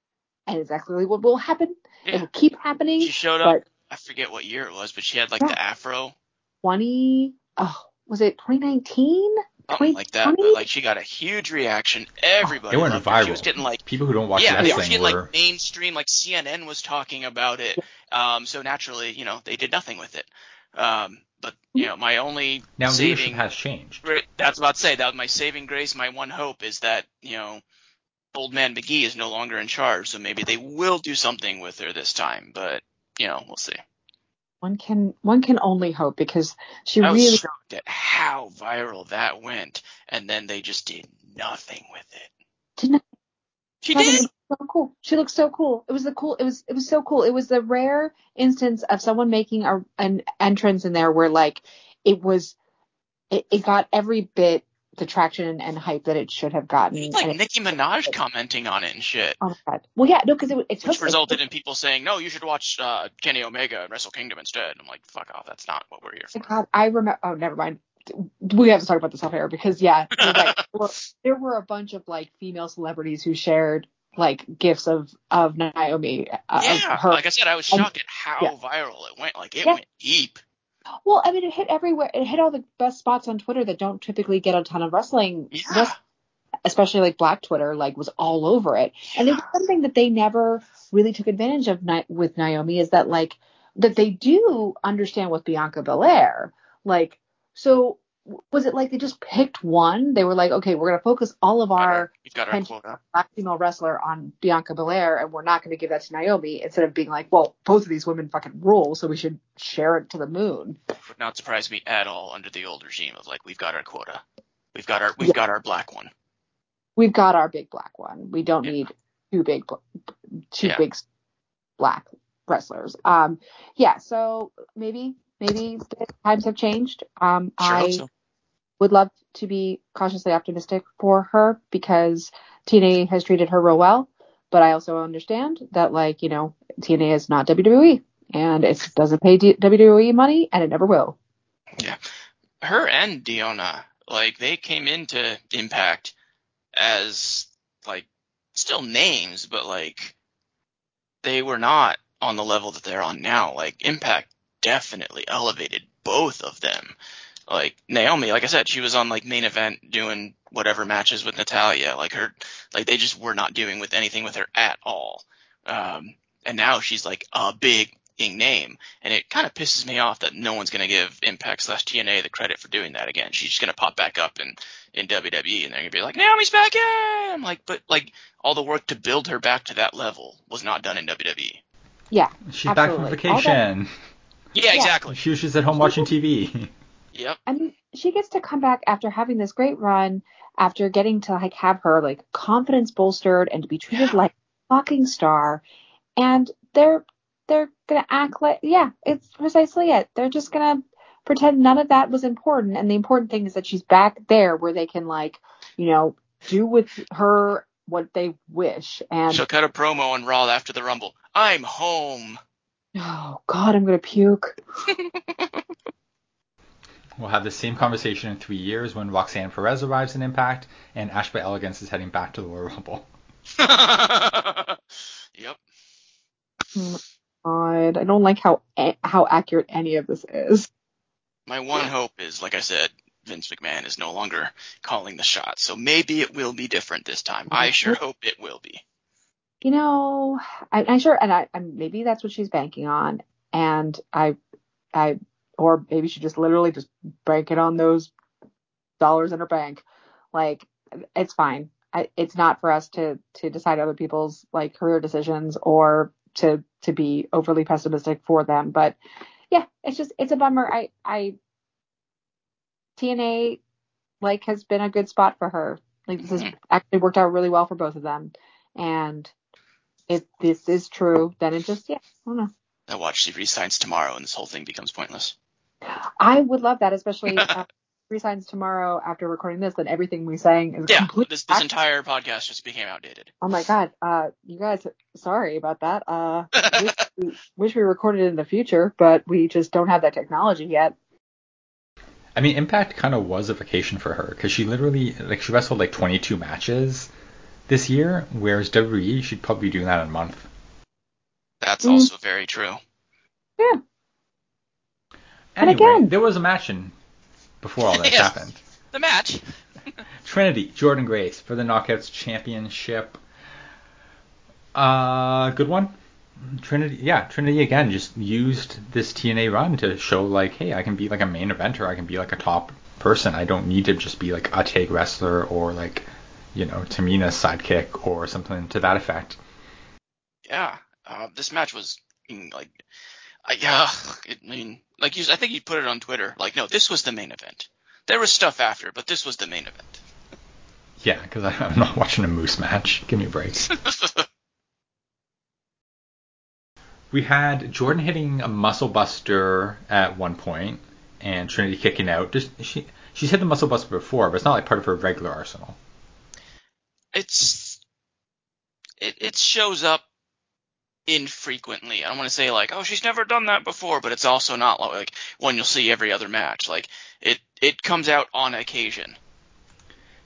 and exactly what will happen. It will keep happening. She showed up. I forget what year it was, but she had like Yeah. the afro, Twenty. Oh, was it 2019? something like that. But like she got a huge reaction. Everybody It went loved her. She was getting like People who don't watch yeah, she was wrestling getting were like mainstream. Like CNN was talking about it. Um, so naturally, you know, they did nothing with it. Um, but mm-hmm. you know, my only now leadership saving has changed. That's about to say that my saving grace. My one hope is that you know, old man McGee is no longer in charge, so maybe they will do something with her this time. But you know, we'll see. One can one can only hope because she I was really shocked at how viral that went, and then they just did nothing with it. didn't. She Nothing. did. It so cool. She looked so cool. It was the cool. It was it was so cool. It was the rare instance of someone making a, an entrance in there where like it was, it, it got every bit the traction and hype that it should have gotten. Like it, Nicki Minaj commenting on it and shit, oh my god. Well, yeah, no, because it, it took which resulted in people saying, "No, you should watch uh, Kenny Omega and Wrestle Kingdom instead." I'm like, "Fuck off! That's not what we're here for." God, I remember. Oh, never mind. We have to talk about this off air because yeah, there, were, there were a bunch of like female celebrities who shared like gifts of of Naomi. Uh, of yeah, her. like I said, I was and- shocked at how yeah. viral it went. Like it Yeah. went deep. Well, I mean, it hit everywhere. It hit all the best spots on Twitter that don't typically get a ton of wrestling, Yeah. especially like Black Twitter, like was all over it. And it was something that they never really took advantage of Ni- with Naomi is that like that they do understand with Bianca Belair. Like, so was it like they just picked one? They were like, okay, we're gonna focus all of our got our black female wrestler on Bianca Belair, and we're not gonna give that to Naomi. Instead of being like, well, both of these women fucking rule, so we should share it to the moon. Would not surprise me at all under the old regime of like we've got our quota. We've got our we've Yeah. got our black one. We've got our big black one. We don't Yeah. need two big, two Yeah. big black wrestlers. Um, yeah. So maybe, maybe the times have changed. Um, Sure I so. would love to be cautiously optimistic for her because TNA has treated her real well. But I also understand that, like, you know, TNA is not WWE and it doesn't pay D- WWE money and it never will. Yeah, her and Deonna, like they came into Impact as like still names, but like they were not on the level that they're on now. Like Impact definitely elevated both of them. Like Naomi, like I said, she was on like main event doing whatever matches with Natalya. Like her, like they just were not doing with anything with her at all. Um, and now she's like a big name, and it kind of pisses me off that no one's gonna give Impact slash TNA the credit for doing that again. She's just gonna pop back up in in WWE, and they're gonna be like, Naomi's back in. I'm like, but like all the work to build her back to that level was not done in WWE. Yeah. She's back from Absolutely. All that- vacation. Yeah, Yeah. exactly. She was just at home watching TV. Yep. I mean, she gets to come back after having this great run, after getting to like have her like confidence bolstered and to be treated Yeah. like a fucking star. And they're they're gonna act like yeah, it's precisely it. They're just gonna pretend none of that was important. And the important thing is that she's back there where they can like, you know, do with her what they wish. And She'll cut a promo on Raw after the Rumble. I'm home. Oh god, I'm gonna puke. We'll have the same conversation in three years when Roxanne Perez arrives in Impact and Ash by Elegance is heading back to the Royal Rumble. yep. Oh, god, I don't like how how accurate any of this is. My one hope is, like I said, Vince McMahon is no longer calling the shots, so maybe it will be different this time. I sure hope it will be. You know, I, I'm sure, and I, I maybe that's what she's banking on, and I, I, or maybe she just literally just bank it on those dollars in her bank. Like, it's fine. I, it's not for us to to decide other people's like career decisions or to to be overly pessimistic for them. But yeah, it's just it's a bummer. I I TNA like has been a good spot for her. Like this has Mhm. actually worked out really well for both of them. And if this is true, then it just yeah, I don't know. I watch she resigns tomorrow and this whole thing becomes pointless. I would love that, especially uh, resigns tomorrow after recording this, then everything we sang is Yeah, completely this this entire podcast just became outdated. Oh my god, uh, you guys, sorry about that. Uh, wish, we, wish we recorded in the future, but we just don't have that technology yet. I mean, Impact kind of was a vacation for her because she literally, like, she wrestled like 22 matches this year, whereas WWE, she'd probably be doing that in a month. That's Mm. also very true. Yeah. And Anyway, again- there was a match in before all this Yes. happened. The match. Trinity, Jordynne Grace for the Knockouts Championship. Uh, good one. Trinity, yeah, Trinity again just used this TNA run to show like, hey, I can be like a main eventer, I can be like a top person. I don't need to just be like a tag wrestler or like, you know, Tamina's sidekick or something to that effect. Yeah. Uh, this match was mm, like, I, yeah. I mean, like you, I think you put it on Twitter. Like, no, this was the main event. There was stuff after, but this was the main event. Yeah, because I'm not watching a Moose match. Give me a break. we had Jordynne hitting a muscle buster at one point, and Trinity kicking out. Just she she's hit the muscle buster before, but it's not like part of her regular arsenal. It's it, it shows up infrequently. I don't want to say like, oh, she's never done that before, but it's also not like one you'll see every other match. Like it it comes out on occasion.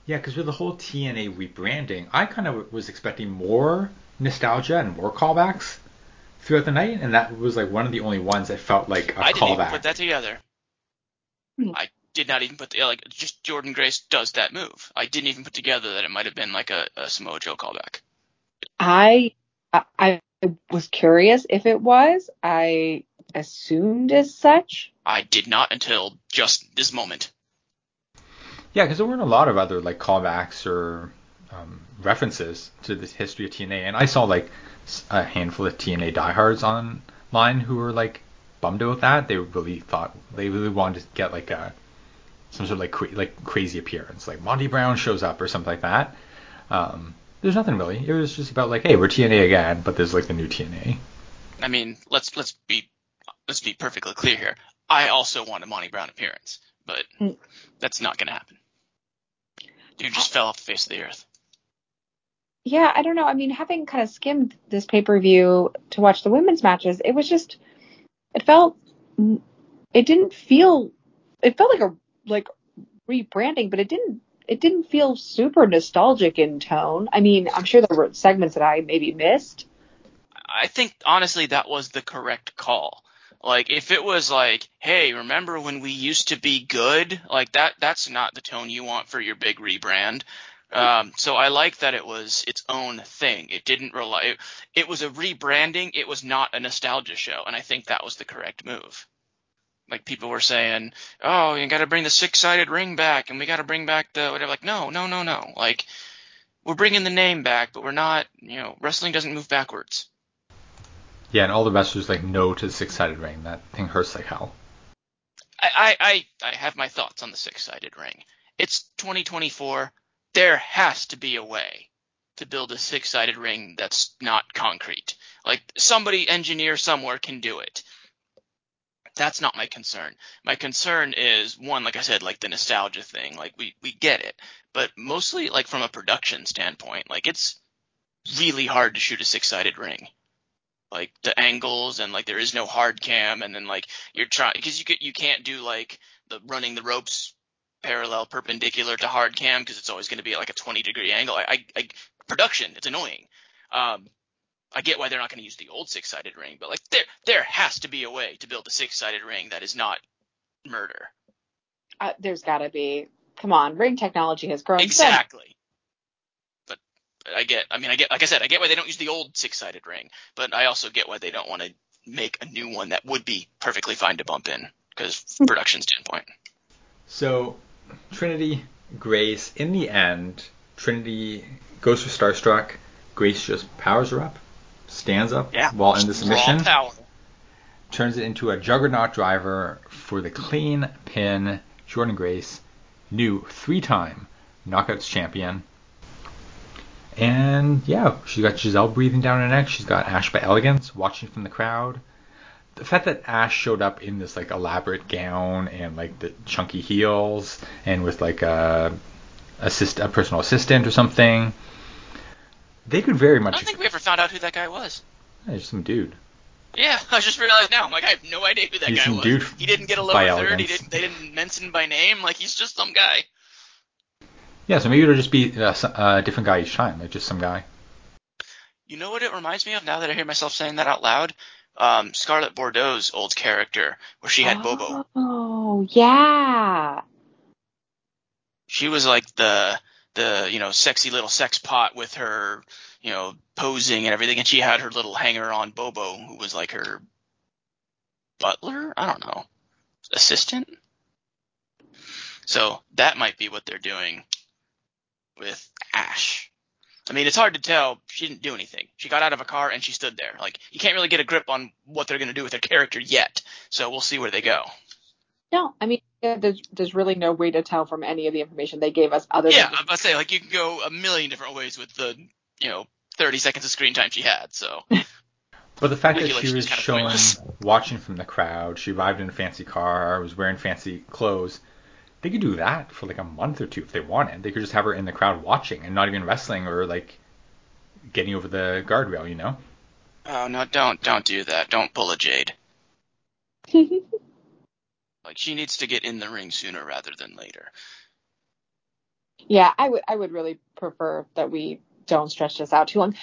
Yeah, because with the whole TNA rebranding, I kind of was expecting more nostalgia and more callbacks throughout the night, and that was like one of the only ones that felt like a I didn't even callback. put that together. Hmm. I did not even put the, like just Jordynne Grace does that move. I didn't even put together that it might have been like a, a Samoa Joe callback. I, I I was curious if it was. I assumed as such. I did not until just this moment. Yeah, because there weren't a lot of other like callbacks or um, references to the history of TNA, and I saw like a handful of TNA diehards online who were like bummed about that. They really thought they really wanted to get like a some sort of like cra- like crazy appearance, like Monty Brown shows up or something like that. Um, there's nothing really. It was just about like, hey, we're TNA again, but there's like the new TNA. I mean, let's let's be let's be perfectly clear here. I also want a Monty Brown appearance, but Mm. that's not going to happen. Dude just fell off the face of the earth. Yeah, I don't know. I mean, having kind of skimmed this pay per view to watch the women's matches, it was just, it felt, it didn't feel, it felt like a like rebranding, but it didn't, it didn't feel super nostalgic in tone. I mean, I'm sure there were segments that I maybe missed. I think honestly that was the correct call. Like if it was like, hey, remember when we used to be good? Like that that's not the tone you want for your big rebrand. Um, so I like that it was its own thing. It didn't rely. It, it was a rebranding. It was not a nostalgia show, and I think that was the correct move. Like people were saying, oh, you got to bring the six-sided ring back, and we got to bring back the whatever. Like no, no, no, no. Like we're bringing the name back, but we're not. You know, wrestling doesn't move backwards. Yeah, and all the wrestlers like no to the six-sided ring. That thing hurts like hell. I, I, I, I have my thoughts on the six sided ring. It's 2024. There has to be a way to build a six sided ring that's not concrete. Like somebody engineer somewhere can do it. That's not my concern. My concern is one, like I said, like the nostalgia thing. Like we, we get it, but mostly like from a production standpoint, like it's really hard to shoot a six sided ring. Like the angles and like there is no hard cam and then like you're trying because you you can't do like the running the ropes parallel perpendicular to hard cam because it's always going to be like a 20 degree angle. I, I, I production it's annoying. Um, I get why they're not going to use the old six sided ring, but like there there has to be a way to build a six sided ring that is not murder. Uh, there's got to be. Come on, ring technology has grown. so much. Exactly. But, but I get. I mean, I get. Like I said, I get why they don't use the old six-sided ring, but I also get why they don't want to make a new one that would be perfectly fine to bump in because production standpoint. So Trinity, Grace, in the end, Trinity goes for Starstruck. Grace just powers her up, stands up Yeah. while in the submission, turns it into a juggernaut driver for the clean pin. Jordynne Grace, new three-time Knockouts champion. And yeah, she's got Giselle breathing down her neck. She's got Ash by Elegance watching from the crowd. The fact that Ash showed up in this like elaborate gown and like the chunky heels and with like a assist a personal assistant or something, they could very much. I don't think we ever found out who that guy was. Hey, just some dude. Yeah, I just realized now. I'm like, I have no idea who that He's guy some was. dude he didn't get a by lower third. He didn't. They didn't mention by name. Like he's just some guy. Yeah, so maybe it'll just be a, a different guy each time, like just some guy. You know what it reminds me of now that I hear myself saying that out loud? Um, Scarlett Bordeaux's old character, where she had Bobo. Oh yeah. She was like the the you know sexy little sex pot with her you know posing and everything, and she had her little hanger on Bobo, who was like her butler. I don't know, assistant. So that might be what they're doing with Ash. I mean, it's hard to tell. She didn't do anything. She got out of a car and she stood there. Like you can't really get a grip on what they're going to do with her character yet. So we'll see where they go. No, I mean, yeah, there's there's really no way to tell from any of the information they gave us other Yeah, than I'm about to say like you can go a million different ways with the you know 30 seconds of screen time she had. So But the fact that she was kinda showing, pointless. watching from the crowd, she arrived in a fancy car, was wearing fancy clothes. They could do that for like a month or two if they wanted. They could just have her in the crowd watching and not even wrestling or like getting over the guardrail, you know? oh no, don't don't do that. Don't pull a Jade. Like she needs to get in the ring sooner rather than later. Yeah, I would I would really prefer that we don't stretch this out too long.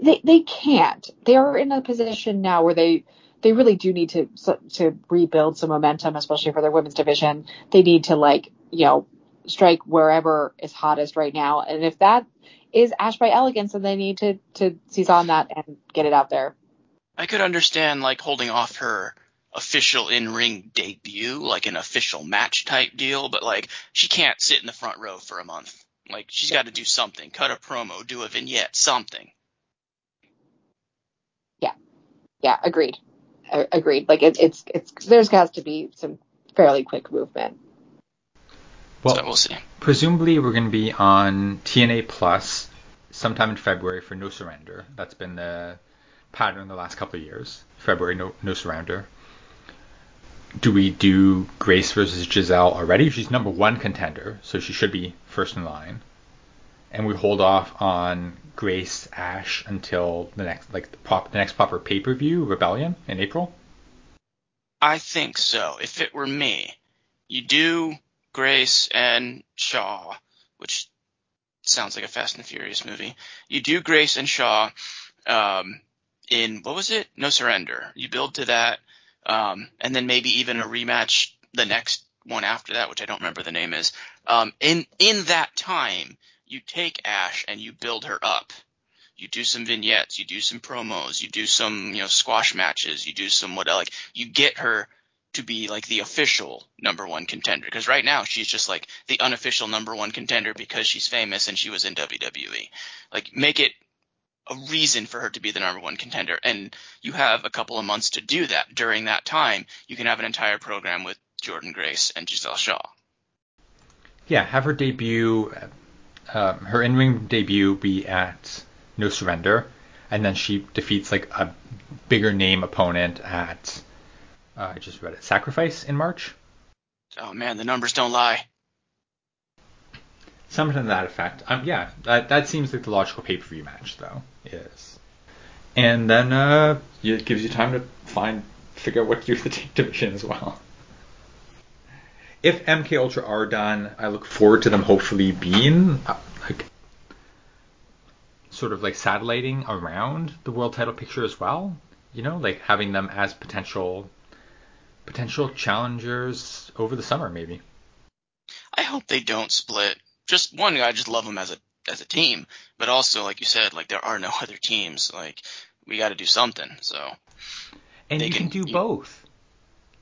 They they can't. They are in a position now where they they really do need to to rebuild some momentum, especially for their women's division. They need to like you know strike wherever is hottest right now, and if that is Ash by Elegance, then they need to to seize on that and get it out there. I could understand like holding off her official in-ring debut, like an official match type deal, but like she can't sit in the front row for a month. Like she's got to do something, cut a promo, do a vignette, something. Yeah, yeah, agreed. A- agreed. Like it, it's it's there's got to be some fairly quick movement. Well, so we'll see. presumably we're going to be on TNA Plus sometime in February for No Surrender. That's been the pattern the last couple of years. February, No, no Surrender. Do we do Grace versus Giselle already? She's number one contender, so she should be first in line. And we hold off on Grace Ash until the next like the, prop, the next proper pay per view Rebellion in April. I think so. If it were me, you do Grace and Shaw, which sounds like a Fast and Furious movie. You do Grace and Shaw um, in what was it? No Surrender. You build to that, um, and then maybe even a rematch the next one after that, which I don't remember the name is. Um, in in that time, you take Ash and you build her up. You do some vignettes, you do some promos, you do some, you know, squash matches, you do some what like you get her to be like the official number one contender because right now she's just like the unofficial number one contender because she's famous and she was in WWE. Like make it a reason for her to be the number one contender and you have a couple of months to do that. During that time, you can have an entire program with Jordynne Grace and Giselle Shaw. Yeah, have her debut um, her in-ring debut be at No Surrender, and then she defeats like a bigger name opponent at uh, I just read it Sacrifice in March. Oh man, the numbers don't lie. Something to that effect. Um, yeah, that that seems like the logical pay-per-view match though. Is and then uh, it gives you time to find figure out what to do the tag division as well if MK Ultra are done, I look forward to them hopefully being uh, like sort of like satelliting around the world title picture as well. You know, like having them as potential potential challengers over the summer, maybe. I hope they don't split. Just one, I just love them as a as a team, but also like you said, like there are no other teams. Like we got to do something. So. And you can, can do you, both.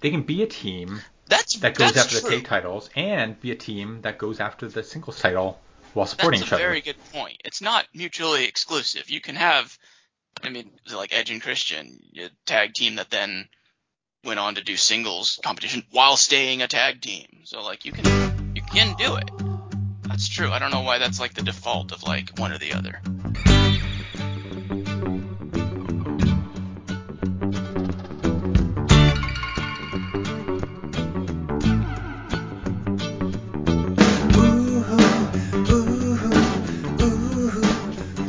They can be a team that's that goes that's after true. the tag titles and be a team that goes after the singles title while supporting that's each other. That's a very good point. It's not mutually exclusive. You can have, I mean, like Edge and Christian, a tag team that then went on to do singles competition while staying a tag team. So like you can you can do it. That's true. I don't know why that's like the default of like one or the other.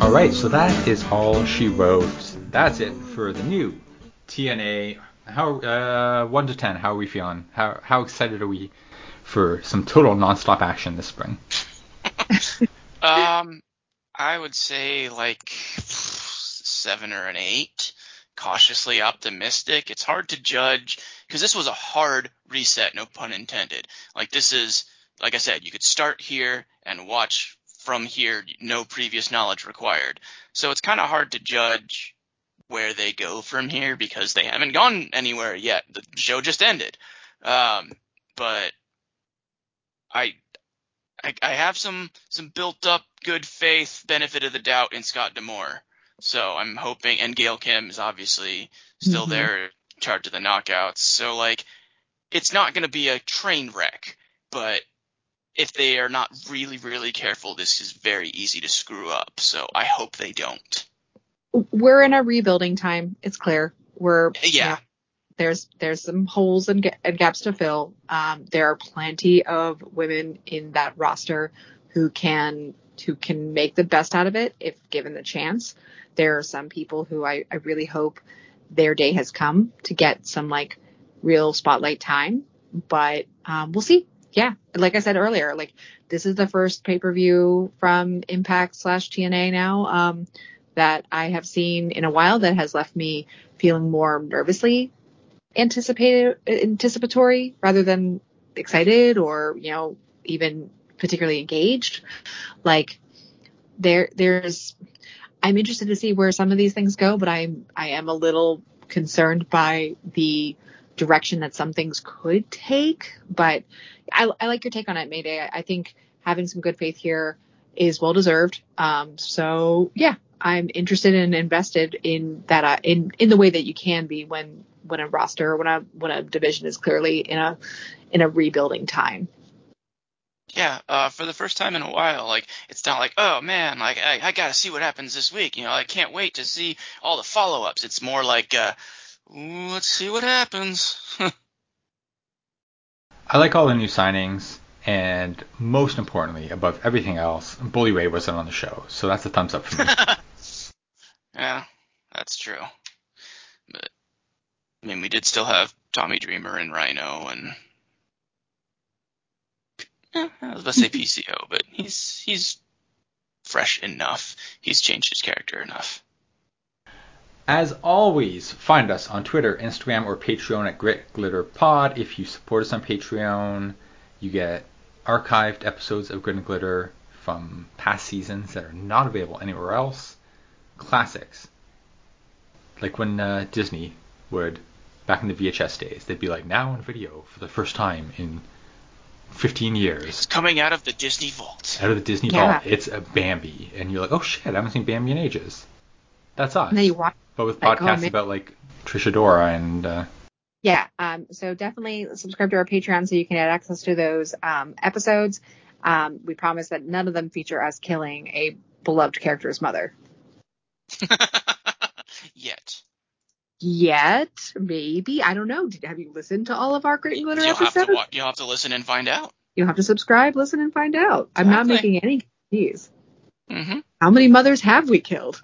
All right, so that is all she wrote. That's it for the new TNA. How uh, one to ten? How are we feeling? How how excited are we for some total nonstop action this spring? Um, I would say like seven or an eight. Cautiously optimistic. It's hard to judge because this was a hard reset, no pun intended. Like this is, like I said, you could start here and watch from here, no previous knowledge required. So it's kind of hard to judge where they go from here because they haven't gone anywhere yet. The show just ended. Um, but I, I, I have some some built up good faith, benefit of the doubt in Scott D'Amore. So I'm hoping, and Gail Kim is obviously still mm-hmm. there, charge of the knockouts. So like, it's not going to be a train wreck, but if they are not really, really careful, this is very easy to screw up. So I hope they don't. We're in a rebuilding time. It's clear. We're yeah. Know, there's there's some holes and, and gaps to fill. Um, there are plenty of women in that roster who can who can make the best out of it if given the chance. There are some people who I, I really hope their day has come to get some like real spotlight time, but um, we'll see yeah, like I said earlier, like this is the first pay per view from Impact slash TNA now um, that I have seen in a while that has left me feeling more nervously anticipated anticipatory rather than excited or you know even particularly engaged. Like there there's I'm interested to see where some of these things go, but I'm I am a little concerned by the direction that some things could take. But I, I like your take on it, Mayydayy. I, I think having some good faith here is well deserved. Um, so yeah, I'm interested and invested in that uh, in in the way that you can be when when a roster when a when a division is clearly in a in a rebuilding time. Yeah, uh, for the first time in a while, like it's not like, oh man, like I, I gotta see what happens this week. You know, I can't wait to see all the follow-ups. It's more like, uh, let's see what happens. I like all the new signings, and most importantly, above everything else, Bully Ray wasn't on the show, so that's a thumbs up for me. yeah, that's true. But I mean, we did still have Tommy Dreamer and Rhino, and eh, I was about to say PCO, but he's he's fresh enough. He's changed his character enough. As always, find us on Twitter, Instagram, or Patreon at Grit Glitter Pod. If you support us on Patreon, you get archived episodes of Grit and Glitter from past seasons that are not available anywhere else. Classics. Like when uh, Disney would, back in the VHS days, they'd be like, now on video for the first time in 15 years. It's coming out of the Disney vault. Out of the Disney Yeah. vault, it's a Bambi, and you're like, oh shit, I haven't seen Bambi in ages. That's us. And then you watch but with like, oh, podcasts man. about like Trisha Dora and uh, Yeah. Um, so definitely subscribe to our Patreon so you can get access to those um, episodes. Um, we promise that none of them feature us killing a beloved character's mother. Yet. Yet, maybe. I don't know. Did, have you listened to all of our Grit and Glitter You'll have episodes? to wa- you'll have to listen and find out. You'll have to subscribe, listen, and find out. I'm not making any guarantees. hmm How many mothers have we killed?